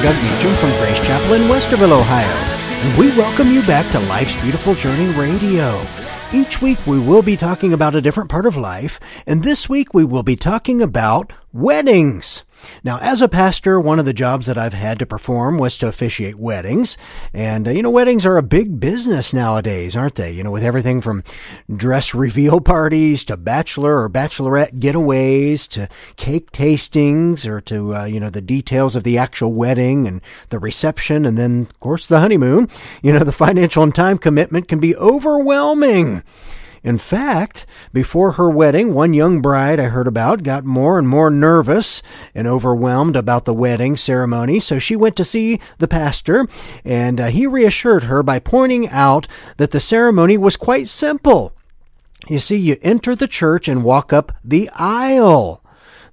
Pastor Doug Meacham from Grace Chapel in Westerville, Ohio, and we welcome you back to Life's Beautiful Journey Radio. Each week we will be talking about a different part of life, and this week we will be talking about weddings. Now, as a pastor, one of the jobs that I've had to perform was to officiate weddings. And, uh, you know, weddings are a big business nowadays, aren't they? You know, with everything from dress reveal parties to bachelor or bachelorette getaways to cake tastings or to, uh, you know, the details of the actual wedding and the reception and then, of course, the honeymoon. You know, the financial and time commitment can be overwhelming. In fact, before her wedding, one young bride I heard about got more and more nervous and overwhelmed about the wedding ceremony, so she went to see the pastor, and uh, he reassured her by pointing out that the ceremony was quite simple. You see, you enter the church and walk up the aisle.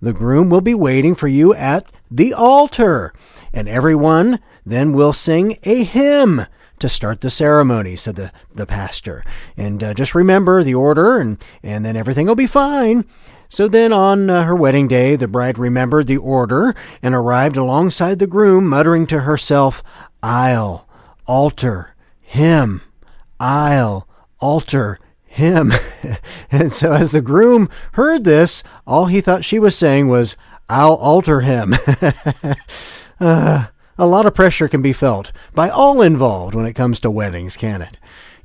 The groom will be waiting for you at the altar, and everyone then will sing a hymn to start the ceremony, said the, the pastor. And uh, just remember the order, and, and then everything will be fine. So then, on uh, her wedding day, the bride remembered the order and arrived alongside the groom, muttering to herself, I'll alter him. I'll alter him. and so, as the groom heard this, all he thought she was saying was, I'll alter him. uh, a lot of pressure can be felt by all involved when it comes to weddings, can it?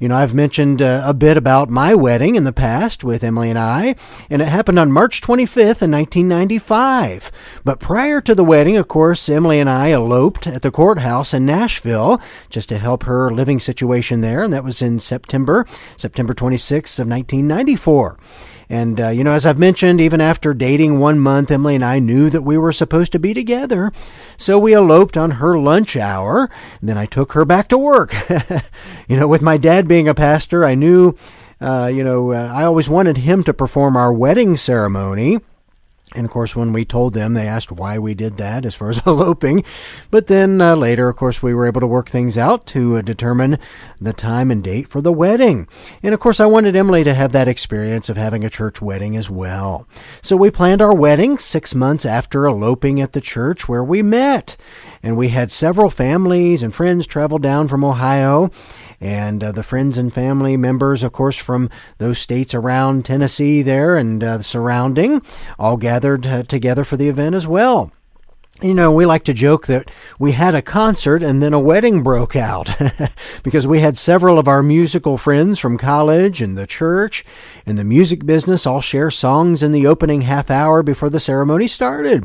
You know, I've mentioned uh, a bit about my wedding in the past with Emily and I, and it happened on March 25th in 1995. But prior to the wedding, of course, Emily and I eloped at the courthouse in Nashville just to help her living situation there, and that was in September, September 26th of 1994. And, uh, you know, as I've mentioned, even after dating one month, Emily and I knew that we were supposed to be together. So we eloped on her lunch hour. And then I took her back to work. you know, with my dad being a pastor, I knew, uh, you know, uh, I always wanted him to perform our wedding ceremony. And of course, when we told them, they asked why we did that as far as eloping. But then uh, later, of course, we were able to work things out to uh, determine the time and date for the wedding. And of course, I wanted Emily to have that experience of having a church wedding as well. So we planned our wedding six months after eloping at the church where we met. And we had several families and friends travel down from Ohio and uh, the friends and family members, of course, from those states around Tennessee there and uh, surrounding, all gathered uh, together for the event as well. You know, we like to joke that we had a concert and then a wedding broke out because we had several of our musical friends from college and the church and the music business all share songs in the opening half hour before the ceremony started.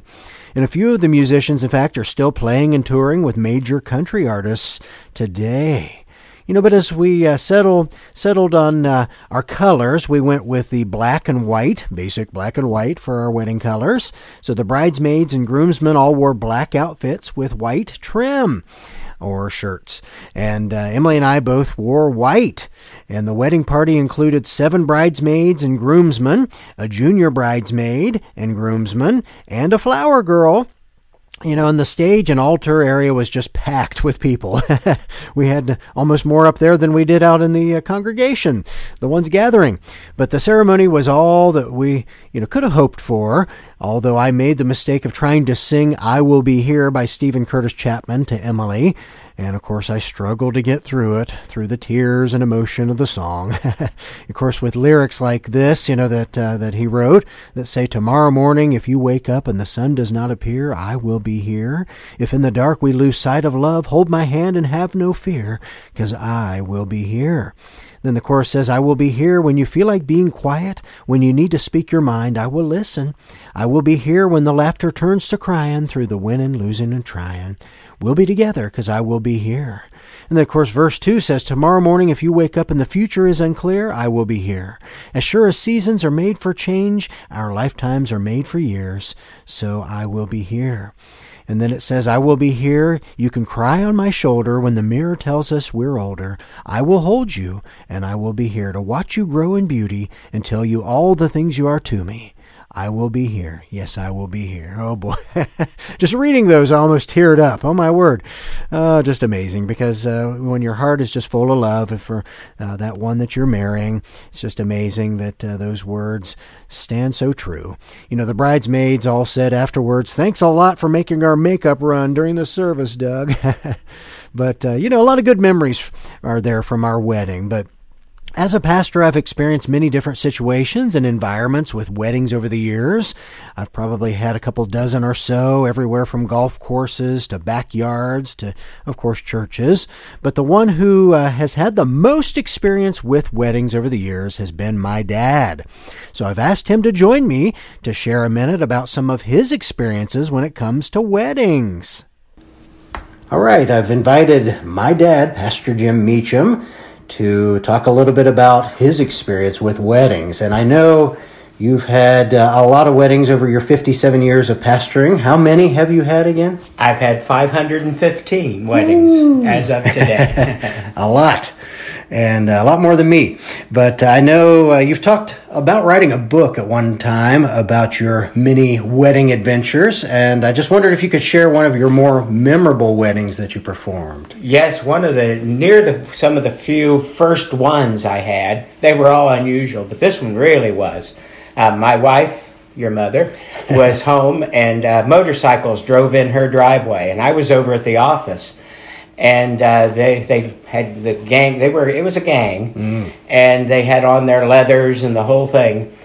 And a few of the musicians, in fact, are still playing and touring with major country artists today. You know, but as we uh, settled settled on uh, our colors, we went with the black and white, basic black and white for our wedding colors. So the bridesmaids and groomsmen all wore black outfits with white trim or shirts. And uh, Emily and I both wore white. And the wedding party included seven bridesmaids and groomsmen, a junior bridesmaid and groomsman, and a flower girl you know, and the stage and altar area was just packed with people. we had almost more up there than we did out in the uh, congregation, the ones gathering. But the ceremony was all that we, you know, could have hoped for. Although I made the mistake of trying to sing "I Will Be Here" by Steven Curtis Chapman to Emily, and of course, I struggled to get through it, through the tears and emotion of the song. of course, with lyrics like this, you know, that, uh, that he wrote, that say, Tomorrow morning, if you wake up and the sun does not appear, I will be here. If in the dark we lose sight of love, hold my hand and have no fear, because I will be here. Then the chorus says, I will be here when you feel like being quiet, when you need to speak your mind, I will listen. I will be here when the laughter turns to crying through the winning, losing, and trying. We'll be together because I will be here. And then, of course, verse 2 says, Tomorrow morning, if you wake up and the future is unclear, I will be here. As sure as seasons are made for change, our lifetimes are made for years, so I will be here. And then it says, I will be here. You can cry on my shoulder when the mirror tells us we're older. I will hold you, and I will be here to watch you grow in beauty and tell you all the things you are to me. I will be here. Yes, I will be here. Oh boy. just reading those, I almost teared up. Oh my word. Uh, just amazing because uh, when your heart is just full of love for uh, that one that you're marrying, it's just amazing that uh, those words stand so true. You know, the bridesmaids all said afterwards, Thanks a lot for making our makeup run during the service, Doug. but, uh, you know, a lot of good memories are there from our wedding. But as a pastor, I've experienced many different situations and environments with weddings over the years. I've probably had a couple dozen or so, everywhere from golf courses to backyards to, of course, churches. But the one who uh, has had the most experience with weddings over the years has been my dad. So I've asked him to join me to share a minute about some of his experiences when it comes to weddings. All right, I've invited my dad, Pastor Jim Meacham to talk a little bit about his experience with weddings. And I know you've had uh, a lot of weddings over your 57 years of pastoring. How many have you had again? I've had 515 weddings Ooh. as of today. a lot and a lot more than me. But I know uh, you've talked about writing a book at one time about your many wedding adventures, and I just wondered if you could share one of your more memorable weddings that you performed. Yes, one of the near the some of the few first ones I had. They were all unusual, but this one really was. Uh, my wife your mother, was home and uh, motorcycles drove in her driveway, and I was over at the office and uh, they they had the gang. They were it was a gang, mm. and they had on their leathers and the whole thing.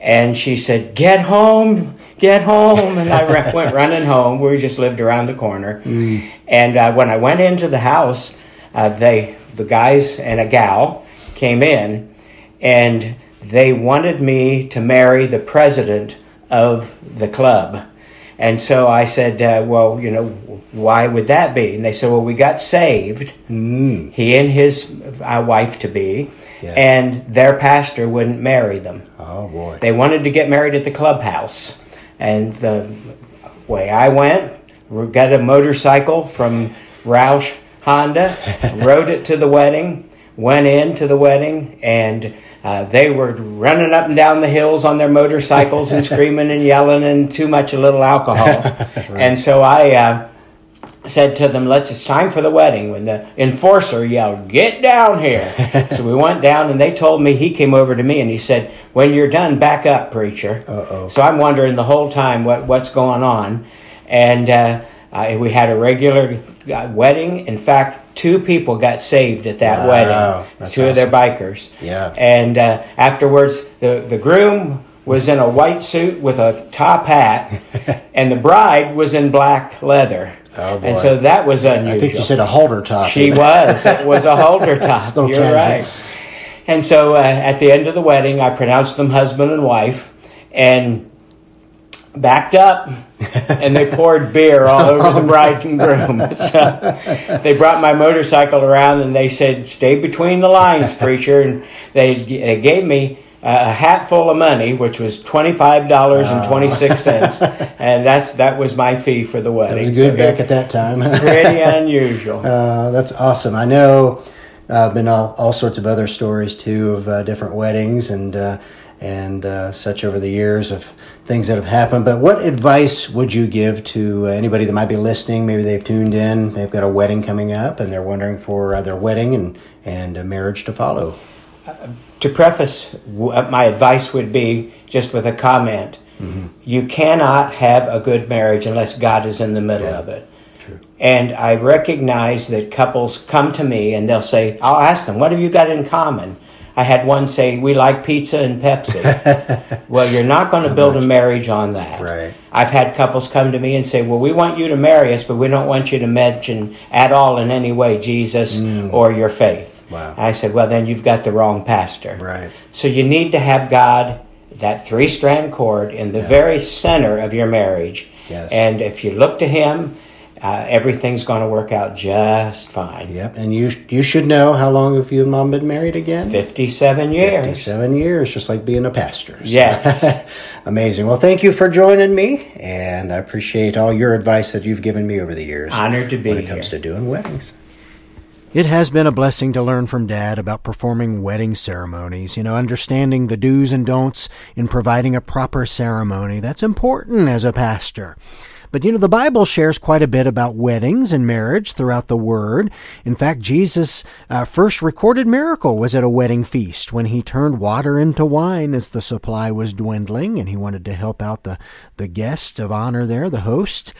And she said, "Get home, get home!" And I went running home. We just lived around the corner. Mm. And uh, when I went into the house, uh, they the guys and a gal came in, and they wanted me to marry the president of the club. And so I said, uh, well, you know, why would that be? And they said, well, we got saved, mm. he and his uh, wife to be, and their pastor wouldn't marry them. Oh, boy. They wanted to get married at the clubhouse. And the way I went, we got a motorcycle from Roush Honda, rode it to the wedding, went into the wedding, and uh, they were running up and down the hills on their motorcycles and screaming and yelling and too much a little alcohol. right. And so I uh, said to them, "Let's. It's time for the wedding." When the enforcer yelled, "Get down here!" so we went down, and they told me he came over to me and he said, "When you're done, back up, preacher." Uh-oh. So I'm wondering the whole time what what's going on, and. Uh, uh, we had a regular uh, wedding. In fact, two people got saved at that wow, wedding. two awesome. of their bikers. Yeah. And uh, afterwards, the the groom was in a white suit with a top hat, and the bride was in black leather. Oh boy. And so that was unusual. I think you said a halter top. She was. It was a halter top. You're right. And so uh, at the end of the wedding, I pronounced them husband and wife, and backed up and they poured beer all over the bride and groom. So they brought my motorcycle around and they said, "Stay between the lines, preacher." And they, they gave me a hat full of money, which was twenty five dollars and twenty six cents, and that's that was my fee for the wedding. That was good so back at that time. pretty unusual. Uh, that's awesome. I know. I've uh, been all, all sorts of other stories too of uh, different weddings and uh, and uh, such over the years of things that have happened. But what advice would you give to uh, anybody that might be listening? Maybe they've tuned in, they've got a wedding coming up, and they're wondering for uh, their wedding and, and a marriage to follow. Uh, to preface, uh, my advice would be just with a comment. Mm-hmm. You cannot have a good marriage unless God is in the middle yeah. of it. True. And I recognize that couples come to me and they'll say, I'll ask them, what have you got in common? I had one say, "We like pizza and Pepsi." well, you're not going to build a marriage on that. Right. I've had couples come to me and say, "Well, we want you to marry us, but we don't want you to mention at all in any way Jesus mm. or your faith." Wow. I said, "Well, then you've got the wrong pastor." Right. So you need to have God, that three-strand cord, in the yeah. very center of your marriage. Yes. And if you look to Him uh, everything's going to work out just fine. Yep, and you you should know how long have you and mom been married again? Fifty-seven years. Fifty-seven years, just like being a pastor. So. Yeah, amazing. Well, thank you for joining me, and I appreciate all your advice that you've given me over the years. Honored to be when it comes here. to doing weddings. It has been a blessing to learn from Dad about performing wedding ceremonies, you know, understanding the do's and don'ts in providing a proper ceremony. That's important as a pastor. But you know, the Bible shares quite a bit about weddings and marriage throughout the Word. In fact, Jesus' uh, first recorded miracle was at a wedding feast when he turned water into wine as the supply was dwindling and he wanted to help out the, the guest of honor there, the host.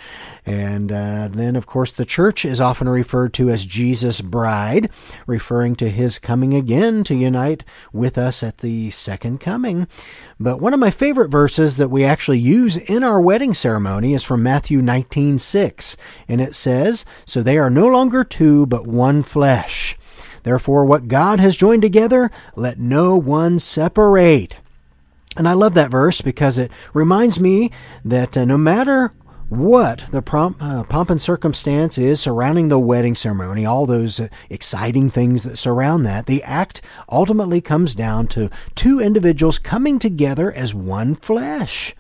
And uh, then, of course, the church is often referred to as Jesus' bride, referring to his coming again to unite with us at the second coming. But one of my favorite verses that we actually use in our wedding ceremony is from Matthew 19:6, and it says, "So they are no longer two, but one flesh. Therefore, what God has joined together, let no one separate." And I love that verse because it reminds me that uh, no matter what the pomp, uh, pomp and circumstance is surrounding the wedding ceremony, all those uh, exciting things that surround that, the act ultimately comes down to two individuals coming together as one flesh.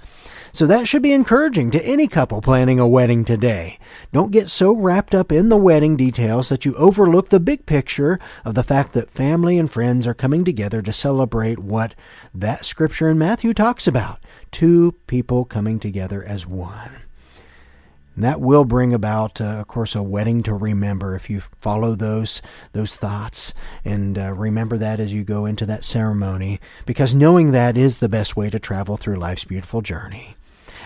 So that should be encouraging to any couple planning a wedding today. Don't get so wrapped up in the wedding details that you overlook the big picture of the fact that family and friends are coming together to celebrate what that scripture in Matthew talks about two people coming together as one. And that will bring about, uh, of course, a wedding to remember if you follow those those thoughts and uh, remember that as you go into that ceremony, because knowing that is the best way to travel through life's beautiful journey.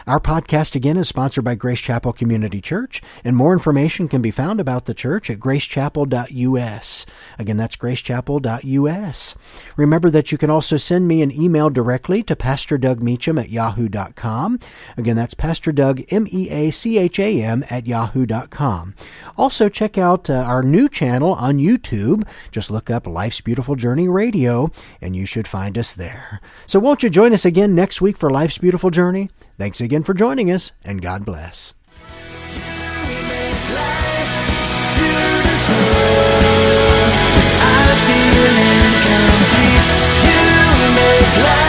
Our podcast again is sponsored by Grace Chapel Community Church, and more information can be found about the church at gracechapel.us. Again, that's gracechapel.us. Remember that you can also send me an email directly to Pastor Doug Meacham at yahoo.com. Again, that's Pastor Doug, M E A C H A M, at yahoo.com. Also, check out uh, our new channel on YouTube. Just look up Life's Beautiful Journey Radio, and you should find us there. So, won't you join us again next week for Life's Beautiful Journey? Thanks again again for joining us, and God bless. Life